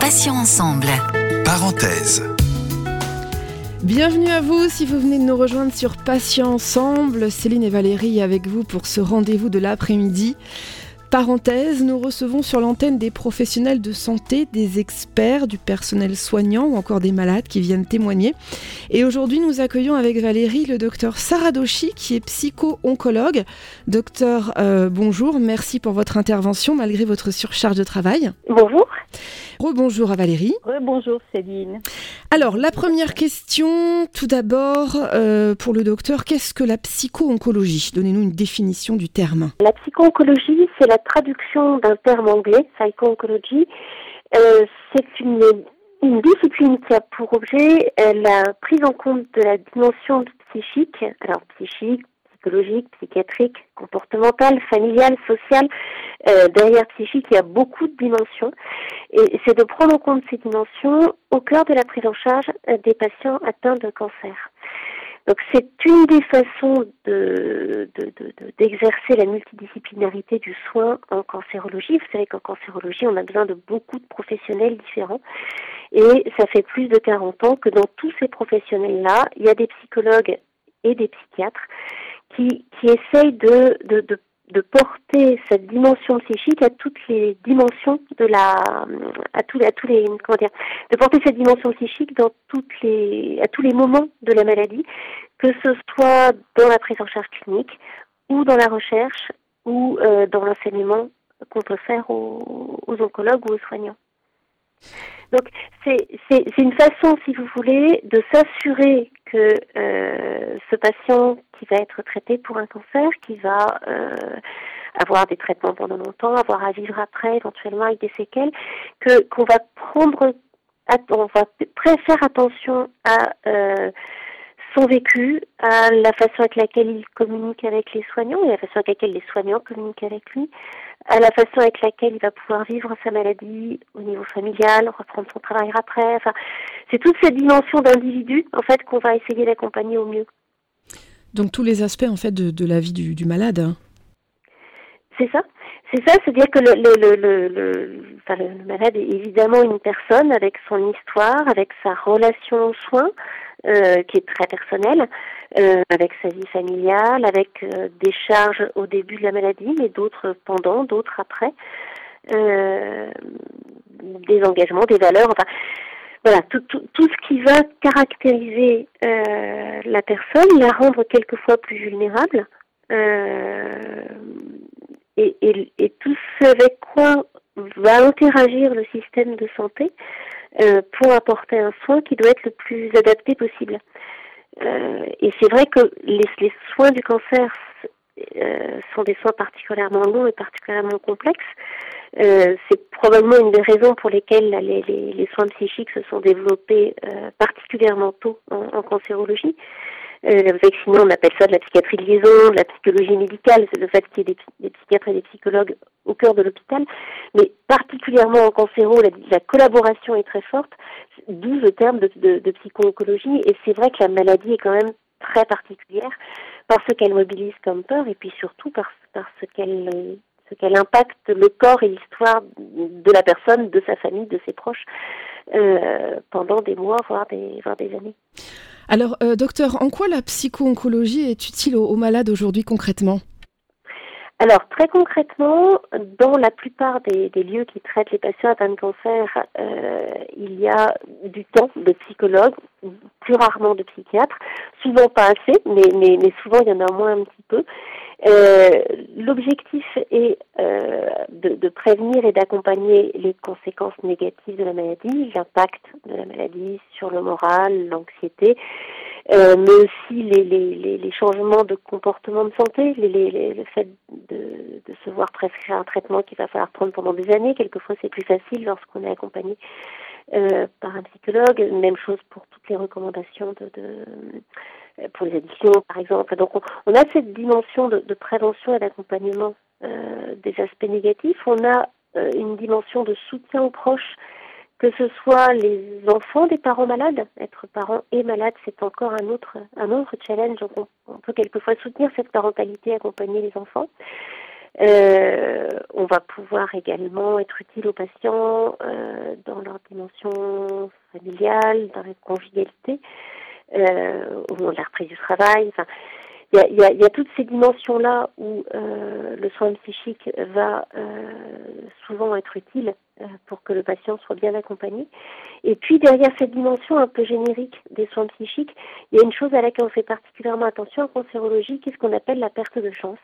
Patients ensemble. Parenthèse. Bienvenue à vous si vous venez de nous rejoindre sur Patients Ensemble. Céline et Valérie avec vous pour ce rendez-vous de l'après-midi. Parenthèse, nous recevons sur l'antenne des professionnels de santé, des experts, du personnel soignant ou encore des malades qui viennent témoigner. Et aujourd'hui, nous accueillons avec Valérie le docteur Saradoshi qui est psycho-oncologue. Docteur, euh, bonjour, merci pour votre intervention malgré votre surcharge de travail. Bonjour. Rebonjour à Valérie. Rebonjour Céline. Alors, la première question, tout d'abord, euh, pour le docteur, qu'est-ce que la psycho-oncologie? Donnez-nous une définition du terme. La psycho-oncologie, c'est la traduction d'un terme anglais, psycho-oncology. Euh, c'est une, une discipline qui a pour objet euh, la prise en compte de la dimension psychique, alors psychique, psychologique, psychiatrique, comportementale, familiale, sociale. Euh, derrière psychique, il y a beaucoup de dimensions. Et c'est de prendre en compte ces dimensions au cœur de la prise en charge euh, des patients atteints de cancer. Donc c'est une des façons de, d'exercer la multidisciplinarité du soin en cancérologie. Vous savez qu'en cancérologie, on a besoin de beaucoup de professionnels différents. Et ça fait plus de 40 ans que dans tous ces professionnels-là, il y a des psychologues et des psychiatres qui, qui essaye de, de, de, porter cette dimension psychique à toutes les dimensions de la, à tous, à tous les, comment dire, de porter cette dimension psychique dans toutes les, à tous les moments de la maladie, que ce soit dans la prise en charge clinique ou dans la recherche ou euh, dans l'enseignement qu'on peut faire aux, aux oncologues ou aux soignants. Donc c'est une façon, si vous voulez, de s'assurer que euh, ce patient qui va être traité pour un cancer, qui va euh, avoir des traitements pendant longtemps, avoir à vivre après, éventuellement avec des séquelles, que qu'on va prendre, on va faire attention à euh, son vécu, à la façon avec laquelle il communique avec les soignants et la façon avec laquelle les soignants communiquent avec lui, à la façon avec laquelle il va pouvoir vivre sa maladie au niveau familial, reprendre son travail après. Enfin, c'est toute cette dimension d'individu en fait qu'on va essayer d'accompagner au mieux. Donc tous les aspects en fait de, la vie du, du malade. Hein. C'est ça. C'est ça, c'est-à-dire que le, le, le, le, enfin, le malade est évidemment une personne avec son histoire, avec sa relation aux soins, euh, qui est très personnelle, euh, avec sa vie familiale, avec euh, des charges au début de la maladie, mais d'autres pendant, d'autres après, des engagements, des valeurs, enfin voilà, tout, tout, tout ce qui va caractériser la personne, la rendre quelquefois plus vulnérable, et, et, et tout ce avec quoi va interagir le système de santé euh, pour apporter un soin qui doit être le plus adapté possible. Euh, et c'est vrai que les, les, soins du cancer euh, sont des soins particulièrement longs et particulièrement complexes. C'est probablement une des raisons pour lesquelles les, les, soins psychiques se sont développés particulièrement tôt en, en cancérologie. Euh, savez que sinon on appelle ça de la psychiatrie de liaison, de la psychologie médicale, c'est le fait qu'il y ait des, psychiatres et des psychologues au cœur de l'hôpital, mais particulièrement en cancéro, la, la collaboration est très forte, d'où le terme de, de, de psycho-oncologie, et c'est vrai que la maladie est quand même très particulière parce qu'elle mobilise comme peur et puis surtout parce, qu'elle ce qu'elle impacte le corps et l'histoire de la personne, de sa famille, de ses proches euh, pendant des mois, voire des, voire des années. Alors, euh, docteur, en quoi la psycho-oncologie est utile aux, malades aujourd'hui concrètement? Alors très concrètement, dans la plupart des, lieux qui traitent les patients atteints de cancer, euh, il y a du temps de psychologues, plus rarement de psychiatres, souvent pas assez, mais, mais, mais souvent il y en a au moins un petit peu. Euh, L'objectif est euh, de, de, prévenir et d'accompagner les conséquences négatives de la maladie, l'impact de la maladie sur le moral, l'anxiété, euh, mais aussi les, les, les, changements de comportement de santé, les, le fait de, de, se voir prescrire un traitement qu'il va falloir prendre pendant des années. Quelquefois, c'est plus facile lorsqu'on est accompagné par un psychologue. Même chose pour toutes les recommandations de, de pour les addictions, par exemple. Donc, on, a cette dimension de, prévention et d'accompagnement euh, des aspects négatifs. On a euh, une dimension de soutien aux proches que ce soit les enfants des parents malades, être parent et malade, c'est encore un autre, un autre challenge. On, on, peut quelquefois soutenir cette parentalité, accompagner les enfants. Euh, on va pouvoir également être utile aux patients dans leur dimension familiale, dans la conjugalité, au moment de la reprise du travail. Enfin, il y a, toutes ces dimensions-là où euh, le soin psychique va euh, souvent être utile euh, pour que le patient soit bien accompagné. Et puis derrière cette dimension un peu générique des soins psychiques, il y a une chose à laquelle on fait particulièrement attention en cancérologie, qui est ce qu'on appelle la perte de chance.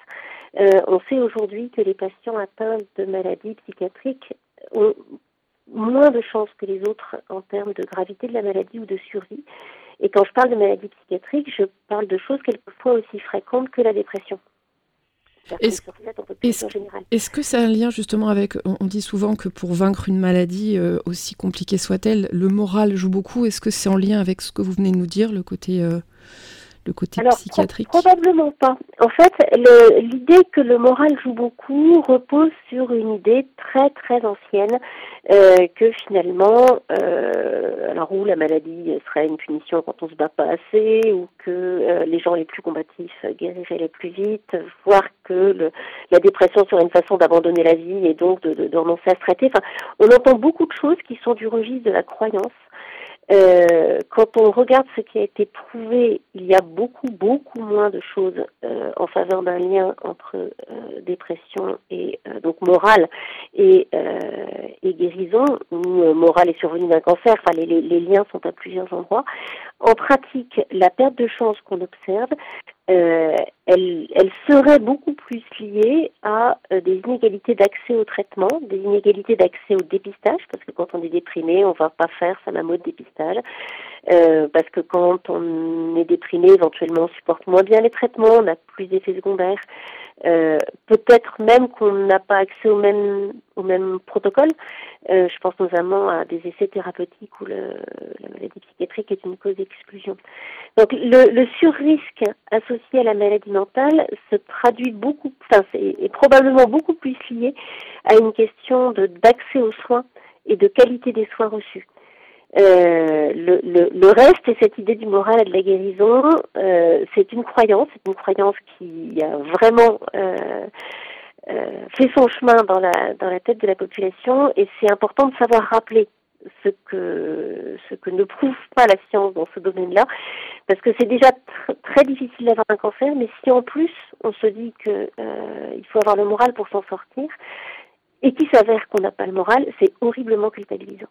on sait aujourd'hui que les patients atteints de maladies psychiatriques ont moins de chances que les autres en termes de gravité de la maladie ou de survie. Et quand je parle de maladie psychiatrique, je parle de choses quelquefois aussi fréquentes que la dépression. Est-ce est que a un lien justement avec, on, dit souvent que pour vaincre une maladie, euh, aussi compliquée soit-elle, le moral joue beaucoup. Est-ce que c'est en lien avec ce que vous venez de nous dire, le côté euh, le côté Alors, psychiatrique Probablement pas. En fait, l'idée que le moral joue beaucoup repose sur une idée très très ancienne euh, que finalement, euh, alors où la maladie serait une punition quand on se bat pas assez, ou que euh, les gens les plus combatifs guériraient les plus vite, voire que le, la dépression serait une façon d'abandonner la vie et donc de, de, de renoncer à se traiter. Enfin, on entend beaucoup de choses qui sont du registre de la croyance. Euh, quand on regarde ce qui a été prouvé, il y a beaucoup, beaucoup moins de choses euh, en faveur d'un lien entre euh, dépression et donc morale et, et guérison, ou morale et survenue d'un cancer. Enfin, les, les, liens sont à plusieurs endroits. En pratique, la perte de chance qu'on observe, euh, elle, serait beaucoup plus liée à euh, des inégalités d'accès au traitement, des inégalités d'accès au dépistage, parce que quand on est déprimé, on va pas faire sa mammo de dépistage, euh, parce que quand on est déprimé, éventuellement, on supporte moins bien les traitements, on a plus d'effets secondaires. Euh, peut-être même qu'on n'a pas accès au même au même protocole. Euh, je pense notamment à des essais thérapeutiques où le, la maladie psychiatrique est une cause d'exclusion. Donc le, le surrisque associé à la maladie mentale se traduit beaucoup, enfin c'est est probablement beaucoup plus lié à une question de d'accès aux soins et de qualité des soins reçus. Euh, le, le, le, reste et cette idée du moral et de la guérison, euh, c'est une croyance, c'est une croyance qui a vraiment euh, fait son chemin dans la dans la tête de la population et c'est important de savoir rappeler ce que ce que ne prouve pas la science dans ce domaine-là, parce que c'est déjà très difficile d'avoir un cancer, mais si en plus on se dit que euh, il faut avoir le moral pour s'en sortir, et qu'il s'avère qu'on n'a pas le moral, c'est horriblement culpabilisant.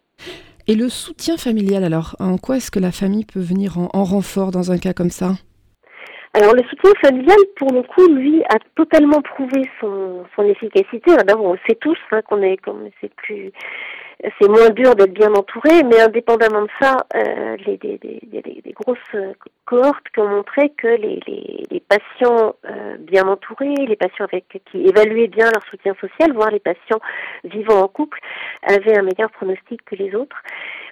Et le soutien familial, alors, en quoi est-ce que la famille peut venir en, renfort dans un cas comme ça? Alors le soutien familial, pour le coup, lui, a totalement prouvé son, efficacité. D'abord, on sait tous hein, qu'on est, comme c'est plus, c'est moins dur d'être bien entouré, mais indépendamment de ça, euh, les, des, des, des, grosses cohortes qui ont montré que les, les, les patients euh, bien entourés, les patients avec qui évaluaient bien leur soutien social, voire les patients vivant en couple, avaient un meilleur pronostic que les autres.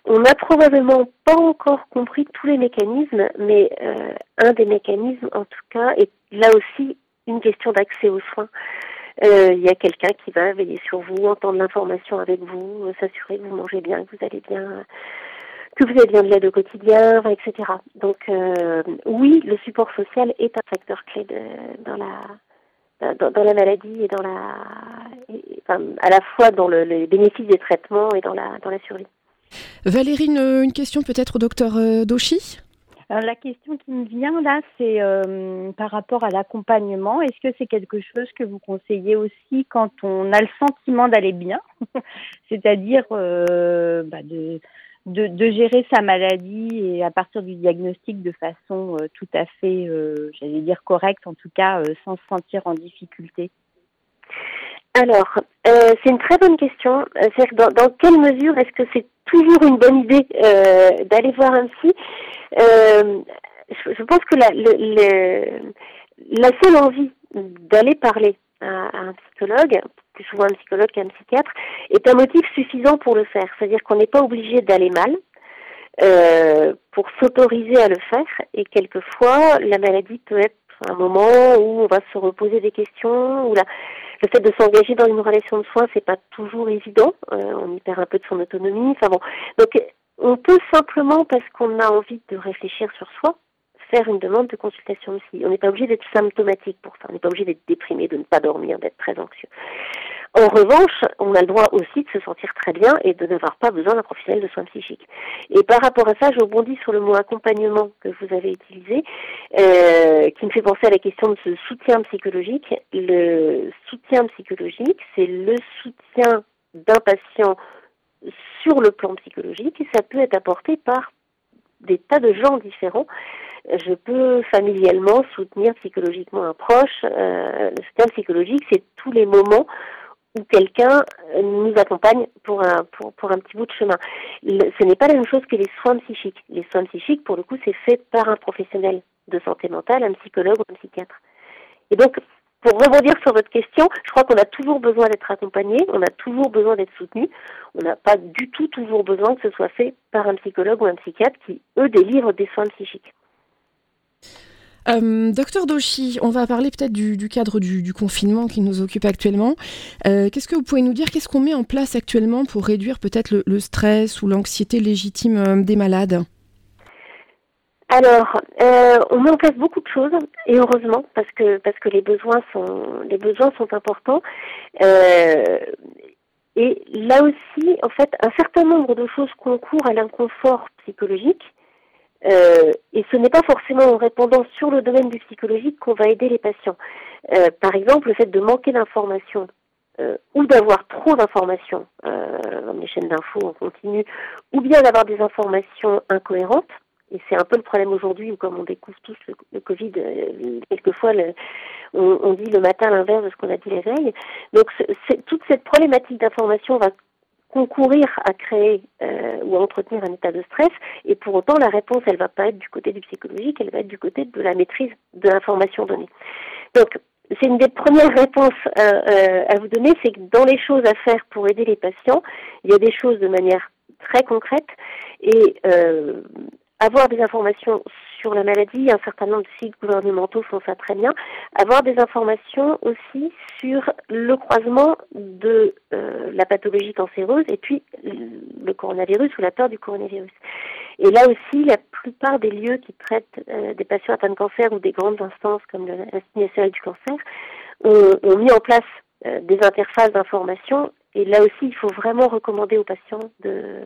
On n'a probablement pas encore compris tous les mécanismes, mais euh, un des mécanismes, en tout cas, est là aussi une question d'accès aux soins. Euh, il y a quelqu'un qui va veiller sur vous, entendre l'information avec vous, euh, s'assurer que vous mangez bien, que vous allez bien, que vous avez bien de l'aide au quotidien, etc. Donc euh, oui, le support social est un facteur clé de, dans la dans, dans, la maladie et dans la à la fois dans le, les bénéfices des traitements et dans la dans la survie. Valérie, une, une question peut-être au docteur Doshi alors, la question qui me vient là, c'est euh, par rapport à l'accompagnement. Est-ce que c'est quelque chose que vous conseillez aussi quand on a le sentiment d'aller bien, c'est-à-dire euh, bah de, de, de, gérer sa maladie et à partir du diagnostic de façon euh, tout à fait, euh, j'allais dire correcte, en tout cas euh, sans se sentir en difficulté alors, euh, c'est une très bonne question. C'est dans, dans, quelle mesure est-ce que c'est toujours une bonne idée euh, d'aller voir un psy? Euh, je, pense que la, le, la seule envie d'aller parler à, à, un psychologue, plus souvent un psychologue qu'un psychiatre, est un motif suffisant pour le faire. C'est-à-dire qu'on n'est pas obligé d'aller mal euh, pour s'autoriser à le faire. Et quelquefois, la maladie peut être un moment où on va se reposer des questions, où la, le fait de s'engager dans une relation de soins, c'est pas toujours évident. Euh, on y perd un peu de son autonomie. Enfin bon, donc on peut simplement, parce qu'on a envie de réfléchir sur soi, faire une demande de consultation aussi. On n'est pas obligé d'être symptomatique pour ça. On n'est pas obligé d'être déprimé, de ne pas dormir, d'être très anxieux. En revanche, on a le droit aussi de se sentir très bien et de n'avoir pas besoin d'un professionnel de soins psychiques. Et par rapport à ça, je rebondis sur le mot accompagnement que vous avez utilisé, euh, qui me fait penser à la question de ce soutien psychologique. Le soutien psychologique, c'est le soutien d'un patient sur le plan psychologique et ça peut être apporté par des tas de gens différents. Je peux familialement soutenir psychologiquement un proche. Euh, le soutien psychologique, c'est tous les moments où quelqu'un euh, nous accompagne pour un, pour, pour un petit bout de chemin. ce n'est pas la même chose que les soins psychiques. Les soins psychiques, pour le coup, c'est fait par un professionnel de santé mentale, un psychologue ou un psychiatre. Et donc, pour rebondir sur votre question, je crois qu'on a toujours besoin d'être accompagné, on a toujours besoin d'être soutenu, on n'a pas du tout toujours besoin que ce soit fait par un psychologue ou un psychiatre qui, eux, délivrent des soins psychiques. Euh, docteur Doshi, on va parler peut-être du, cadre du, confinement qui nous occupe actuellement. Euh, qu'est-ce que vous pouvez nous dire? Qu'est-ce qu'on met en place actuellement pour réduire peut-être le, stress ou l'anxiété légitime euh, des malades? Alors, on met en place beaucoup de choses et heureusement parce que parce que les besoins sont les besoins sont importants. et là aussi, en fait, un certain nombre de choses concourent à l'inconfort psychologique euh, et ce n'est pas forcément en répondant sur le domaine du psychologique qu'on va aider les patients. Euh, par exemple, le fait de manquer d'informations euh, ou d'avoir trop d'informations dans les chaînes d'infos en continu, ou bien d'avoir des informations incohérentes. Et c'est un peu le problème aujourd'hui où, comme on découvre tous le, Covid, quelquefois on, on, dit le matin l'inverse de ce qu'on a dit la veille. Donc toute cette problématique d'information va concourir à créer euh, ou à entretenir un état de stress. Et pour autant la réponse elle va pas être du côté du psychologique elle va être du côté de la maîtrise de l'information donnée. Donc c'est une des premières réponses euh, euh, à vous donner c'est que dans les choses à faire pour aider les patients il y a des choses de manière très concrète. Et avoir des informations sur la maladie, un certain nombre de sites gouvernementaux font ça très bien, avoir des informations aussi sur le croisement de euh, la pathologie cancéreuse et puis le coronavirus ou la peur du coronavirus. Et là aussi, la plupart des lieux qui traitent euh, des patients atteints de cancer ou des grandes instances comme l'Institut national du cancer ont, mis en place euh, des interfaces d'information et là aussi, il faut vraiment recommander aux patients de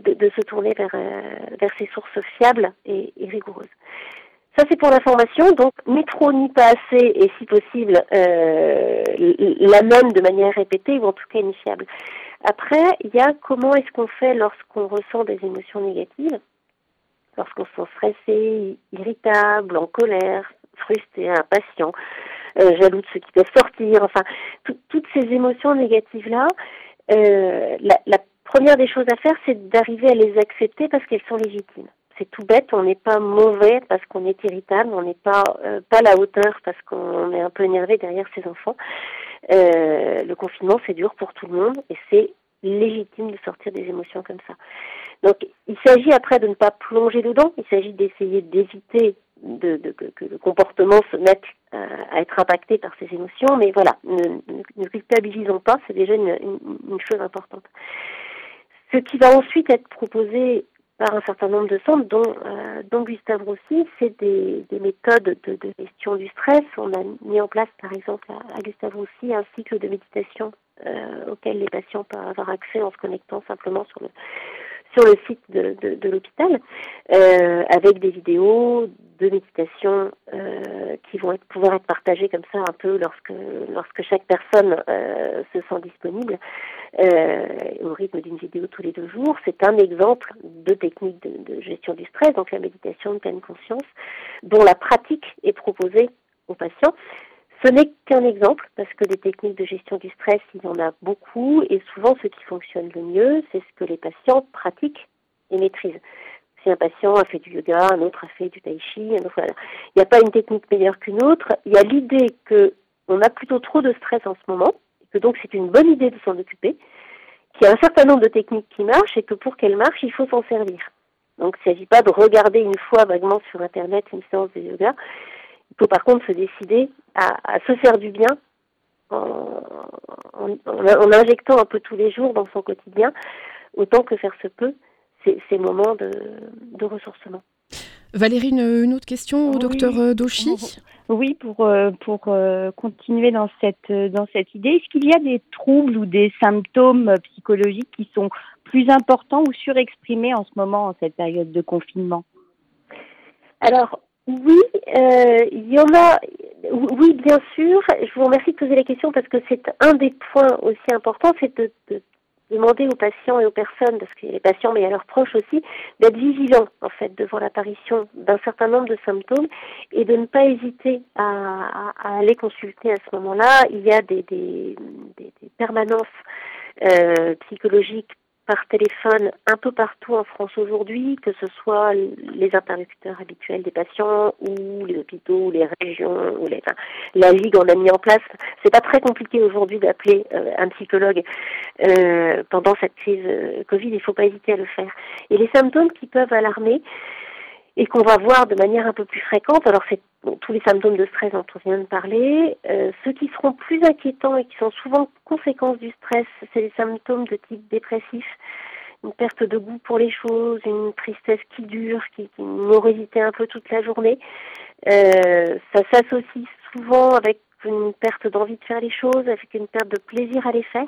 de, se tourner vers, euh, vers ces sources fiables et, rigoureuses. Ça, c'est pour l'information. Donc, ni trop ni pas assez, et si possible, euh, la même de manière répétée, ou en tout cas initiable. Après, il y a comment est-ce qu'on fait lorsqu'on ressent des émotions négatives, lorsqu'on se sent stressé, irritable, en colère, frustré, impatient, euh, jaloux de ce qui peuvent sortir, enfin, toutes ces émotions négatives-là, euh, la, la première des choses à faire, c'est d'arriver à les accepter parce qu'elles sont légitimes. C'est tout bête, on n'est pas mauvais parce qu'on est irritable, on n'est pas euh, pas à la hauteur parce qu'on est un peu énervé derrière ses enfants. Euh, le confinement, c'est dur pour tout le monde et c'est légitime de sortir des émotions comme ça. Donc, il s'agit après de ne pas plonger dedans, il s'agit d'essayer d'éviter que, le comportement se mette euh, à être impacté par ces émotions, mais voilà, ne, culpabilisons pas, c'est déjà une chose importante. Ce qui va ensuite être proposé par un certain nombre de centres, dont, euh, dont Gustave Rossi, c'est des, des, méthodes de, gestion du stress. On a mis en place, par exemple, à, Gustave Rossi, un cycle de méditation euh, auquel les patients peuvent avoir accès en se connectant simplement sur le, sur le site de, de, l'hôpital, euh, avec des vidéos de méditation qui vont être, pouvoir être partagées comme ça un peu lorsque, lorsque chaque personne se sent disponible euh, au rythme d'une vidéo tous les deux jours. C'est un exemple de technique de, gestion du stress, donc la méditation de pleine conscience, dont la pratique est proposée aux patients. Ce n'est qu'un exemple, parce que des techniques de gestion du stress, il y en a beaucoup, et souvent ce qui fonctionne le mieux, c'est ce que les patients pratiquent et maîtrisent. Si un patient a fait du yoga, un autre a fait du tai chi, un autre, voilà. Il n'y a pas une technique meilleure qu'une autre. Il y a l'idée que on a plutôt trop de stress en ce moment, que donc c'est une bonne idée de s'en occuper, qu'il y a un certain nombre de techniques qui marchent, et que pour qu'elles marchent, il faut s'en servir. Donc il ne s'agit pas de regarder une fois vaguement sur Internet une séance de yoga, il faut par contre se décider à, se faire du bien en, injectant un peu tous les jours dans son quotidien, autant que faire se peut, ces, moments de ressourcement. Valérie, une, autre question au docteur Doshi oui, pour, pour continuer dans cette, dans cette idée, est-ce qu'il y a des troubles ou des symptômes psychologiques qui sont plus importants ou surexprimés en ce moment, en cette période de confinement? Alors, oui, il y en a, oui, bien sûr. Je vous remercie de poser la question parce que c'est un des points aussi importants, c'est de, demander aux patients et aux personnes, parce qu'il y a les patients mais il y a leurs proches aussi, d'être vigilants en fait devant l'apparition d'un certain nombre de symptômes et de ne pas hésiter à, aller consulter à ce moment-là. Il y a des, des, des, permanences euh, psychologiques par téléphone un peu partout en France aujourd'hui, que ce soit les interlocuteurs habituels des patients ou les hôpitaux, ou les régions, ou les, la Ligue en a mis en place. C'est pas très compliqué aujourd'hui d'appeler euh, un psychologue euh, pendant cette crise euh, Covid. Il faut pas hésiter à le faire. Et les symptômes qui peuvent alarmer, et qu'on va voir de manière un peu plus fréquente. Alors c'est tous les symptômes de stress dont on vient de parler. Euh, ceux qui seront plus inquiétants et qui sont souvent conséquences du stress, c'est les symptômes de type dépressif, une perte de goût pour les choses, une tristesse qui dure, qui, qui une morosité un peu toute la journée. Euh, ça s'associe souvent avec une perte d'envie de faire les choses, avec une perte de plaisir à les faire.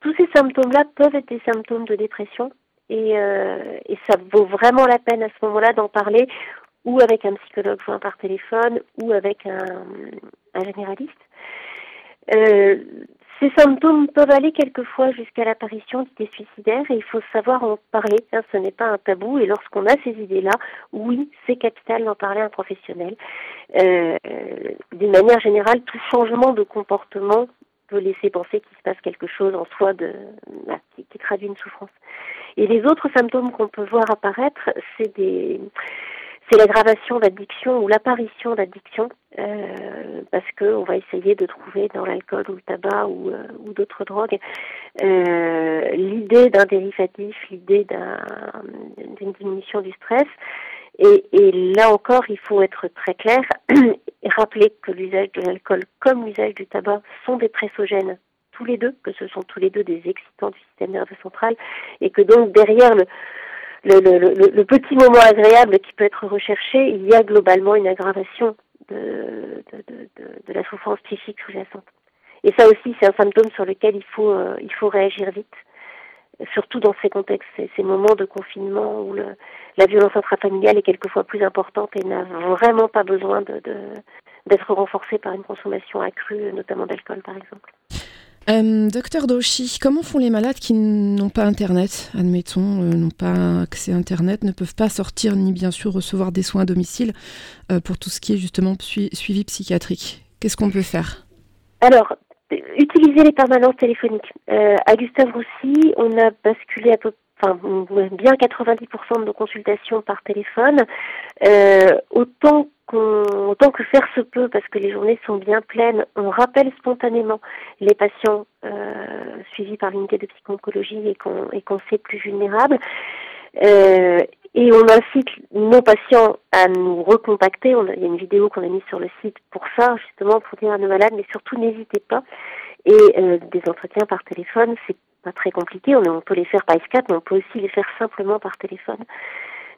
Tous ces symptômes-là peuvent être des symptômes de dépression et, euh, et ça vaut vraiment la peine à ce moment-là d'en parler ou avec un psychologue joint par téléphone ou avec un, généraliste. Euh, ces symptômes peuvent aller quelquefois jusqu'à l'apparition d'idées suicidaires et il faut savoir en parler. Hein, ce n'est pas un tabou et lorsqu'on a ces idées-là, oui, c'est capital d'en parler à un professionnel. Euh, D'une manière générale, tout changement de comportement peut laisser penser qu'il se passe quelque chose en soi bah, qui, traduit une souffrance. Et les autres symptômes qu'on peut voir apparaître, c'est des c'est l'aggravation d'addiction ou l'apparition d'addiction, euh, parce qu'on va essayer de trouver dans l'alcool ou le tabac ou, euh, ou d'autres drogues euh, l'idée d'un dérivatif, l'idée d'une diminution du stress. Et, et, là encore, il faut être très clair et rappeler que l'usage de l'alcool comme l'usage du tabac sont des pressogènes tous les deux, que ce sont tous les deux des excitants du système nerveux central, et que donc derrière le, le, le, petit moment agréable qui peut être recherché, il y a globalement une aggravation de, de la souffrance psychique sous-jacente. Et ça aussi, c'est un symptôme sur lequel il faut, euh, il faut réagir vite, surtout dans ces contextes, ces, ces moments de confinement où le, la violence intrafamiliale est quelquefois plus importante et n'a vraiment pas besoin de, d'être renforcée par une consommation accrue, notamment d'alcool par exemple. Euh, docteur Doshi, comment font les malades qui n'ont pas Internet, admettons, euh, n'ont pas accès à Internet, ne peuvent pas sortir ni bien sûr recevoir des soins à domicile euh, pour tout ce qui est justement suivi psychiatrique. Qu'est-ce qu'on peut faire? Alors, utiliser les permanences téléphoniques. à Gustave Roussy, on a basculé à peu enfin bien 90% de nos consultations par téléphone. autant autant que faire se peut, parce que les journées sont bien pleines, on rappelle spontanément les patients euh, suivis par l'unité de psycho-oncologie et qu'on et qu'on sait plus vulnérables. Euh, et on incite nos patients à nous recontacter. Il y a une vidéo qu'on a mise sur le site pour ça, justement, pour dire à nos malades, mais surtout n'hésitez pas. Et euh, des entretiens par téléphone, c'est très compliqué. On, peut les faire par Skype, mais on peut aussi les faire simplement par téléphone.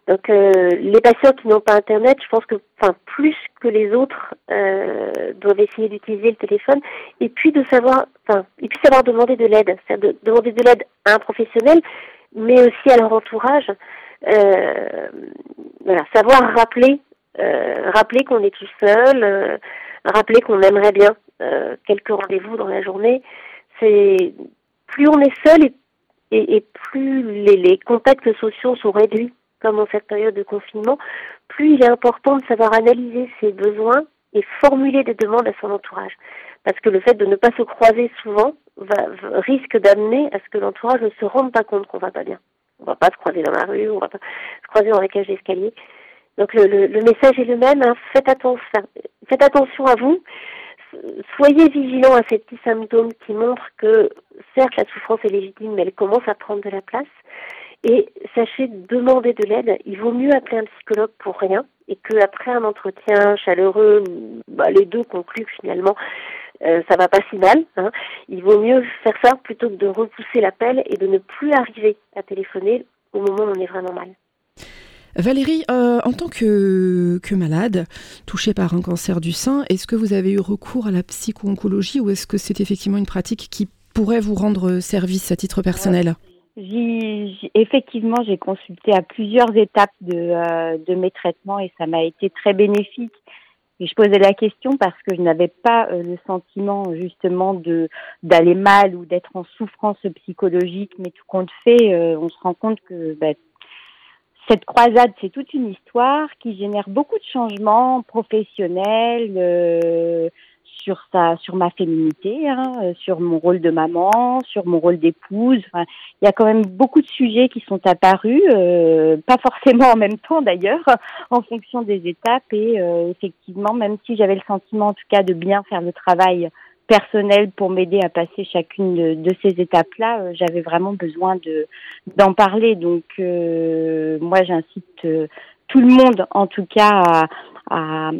Donc euh, les patients qui n'ont pas Internet, je pense que, enfin, plus que les autres, euh, doivent essayer d'utiliser le téléphone et puis de savoir, enfin, et puis savoir demander de l'aide, c'est-à-dire de, demander de l'aide à un professionnel, mais aussi à leur entourage. Euh, voilà, savoir rappeler, rappeler qu'on est tout seul, rappeler qu'on aimerait bien quelques rendez-vous dans la journée. C'est plus on est seul et, et, plus les, les contacts sociaux sont réduits comme en cette période de confinement, plus il est important de savoir analyser ses besoins et formuler des demandes à son entourage. Parce que le fait de ne pas se croiser souvent va, risque d'amener à ce que l'entourage ne se rende pas compte qu'on va pas bien. On va pas se croiser dans la rue, on va pas se croiser dans la cage d'escalier. Donc le, le, le, message est le même, hein. faites, attention, faites attention à vous, soyez vigilants à ces petits symptômes qui montrent que certes la souffrance est légitime, mais elle commence à prendre de la place. Et sachez demander de l'aide. Il vaut mieux appeler un psychologue pour rien et qu'après un entretien chaleureux, bah, les deux concluent que finalement euh, ça va pas si mal. Hein. Il vaut mieux faire ça plutôt que de repousser l'appel et de ne plus arriver à téléphoner au moment où on est vraiment mal. Valérie, euh, en tant que, malade, touchée par un cancer du sein, est-ce que vous avez eu recours à la psycho-oncologie ou est-ce que c'est effectivement une pratique qui pourrait vous rendre service à titre personnel? Effectivement, j'ai consulté à plusieurs étapes de, euh, de mes traitements et ça m'a été très bénéfique. Et je posais la question parce que je n'avais pas euh, le sentiment justement d'aller mal ou d'être en souffrance psychologique, mais tout compte fait, on se rend compte que bah, cette croisade, c'est toute une histoire qui génère beaucoup de changements professionnels, euh, sur sa, sur ma féminité, hein, euh, sur mon rôle de maman, sur mon rôle d'épouse. Il y a quand même beaucoup de sujets qui sont apparus, euh, pas forcément en même temps d'ailleurs, en fonction des étapes. Et euh, effectivement, même si j'avais le sentiment, en tout cas, de bien faire le travail personnel pour m'aider à passer chacune de, ces étapes-là, j'avais vraiment besoin de d'en parler. Donc, moi, j'incite tout le monde, en tout cas, à,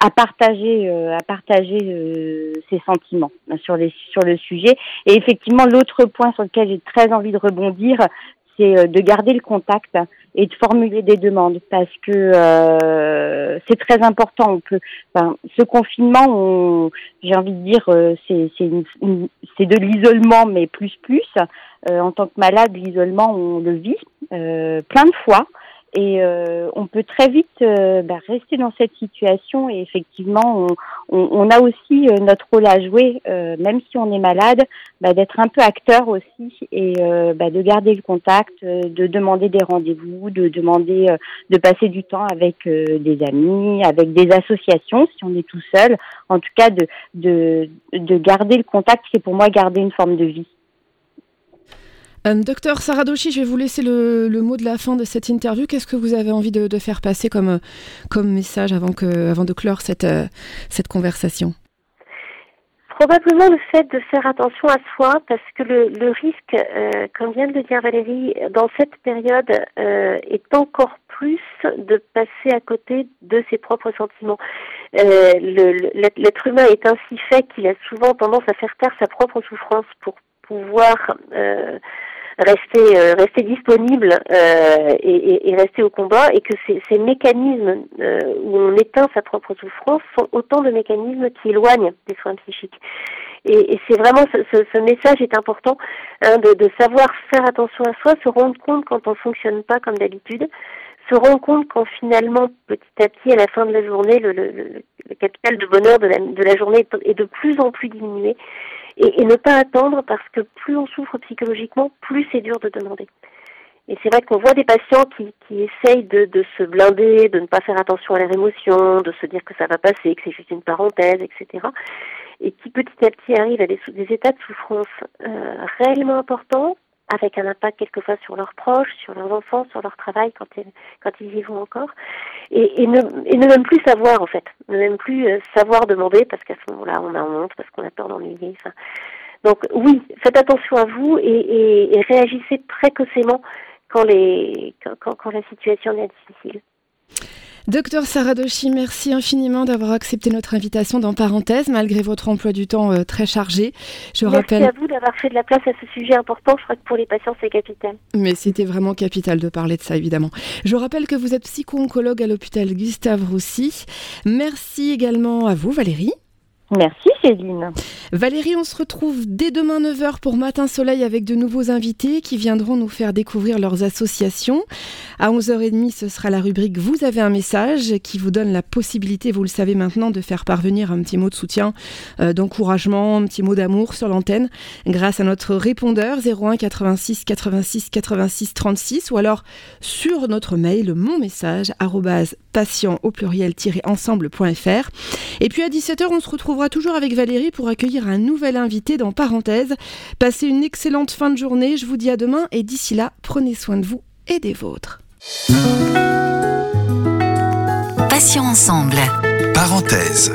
à, partager, euh, à partager euh, ses sentiments sur, les, sur le sujet. Et effectivement, l'autre point sur lequel j'ai très envie de rebondir, c'est euh, de garder le contact et de formuler des demandes parce que c'est très important. On peut, enfin, ce confinement, j'ai envie de dire, c'est c'est de l'isolement, mais plus plus. en tant que malade, l'isolement, on le vit plein de fois. Et euh, on peut très vite euh, bah, rester dans cette situation et effectivement, on, on, on a aussi euh, notre rôle à jouer, euh, même si on est malade, bah, d'être un peu acteur aussi et bah, de garder le contact, de demander des rendez-vous, de demander de passer du temps avec des amis, avec des associations si on est tout seul. En tout cas, de, de, de garder le contact, c'est pour moi garder une forme de vie. Euh, docteur Saradoshi, je vais vous laisser le, mot de la fin de cette interview. Qu'est-ce que vous avez envie de, faire passer comme, euh, comme message avant, que, avant de clore cette, euh, cette conversation? Probablement le fait de faire attention à soi, parce que le, le risque, comme vient de le dire Valérie, dans cette période est encore plus de passer à côté de ses propres sentiments. L'être humain est ainsi fait qu'il a souvent tendance à faire taire sa propre souffrance pour pouvoir rester euh, rester disponible euh, et, et, rester au combat et que ces, ces mécanismes euh, où on éteint sa propre souffrance sont autant de mécanismes qui éloignent des soins psychiques. Et, et c'est vraiment ce, ce, ce, message est important hein, de, de, savoir faire attention à soi, se rendre compte quand on fonctionne pas comme d'habitude, se rendre compte quand finalement petit à petit à la fin de la journée le, le, le capital de bonheur de la, de la journée est de plus en plus diminué et, ne pas attendre parce que plus on souffre psychologiquement, plus c'est dur de demander. Et c'est vrai qu'on voit des patients qui, qui essayent de, de, se blinder, de ne pas faire attention à leurs émotions, de se dire que ça va passer, que c'est juste une parenthèse, etc. Et qui petit à petit arrivent à des, des états de souffrance euh, réellement importants avec un impact quelquefois sur leurs proches, sur leurs enfants, sur leur travail quand ils, quand ils y vont encore, et, ne, et ne même plus savoir en fait, ne même plus euh, savoir demander parce qu'à ce moment-là on a honte, parce qu'on a peur d'ennuyer. Enfin, donc oui, faites attention à vous et, et, et réagissez précocement quand, les, quand, quand la situation est difficile. Docteur Saradoshi, merci infiniment d'avoir accepté notre invitation dans Parenthèse, malgré votre emploi du temps euh, très chargé. Je merci rappelle... à vous d'avoir fait de la place à ce sujet important. Je crois que pour les patients, c'est capital. Mais c'était vraiment capital de parler de ça, évidemment. Je rappelle que vous êtes psycho-oncologue à l'hôpital Gustave Roussy. Merci également à vous, Valérie. Merci Céline. Valérie, on se retrouve dès demain 9h pour Matin Soleil avec de nouveaux invités qui viendront nous faire découvrir leurs associations. À 11h30, ce sera la rubrique Vous avez un message qui vous donne la possibilité, vous le savez maintenant, de faire parvenir un petit mot de soutien, euh, d'encouragement, un petit mot d'amour sur l'antenne grâce à notre répondeur 01 86 86 86 36 ou alors sur notre mail mon message patient au pluriel-ensemble.fr. Et puis à 17h, on se retrouvera toujours avec Valérie pour accueillir un nouvel invité dans Parenthèse. Passez une excellente fin de journée, je vous dis à demain et d'ici là, prenez soin de vous et des vôtres. Passions ensemble. Parenthèse.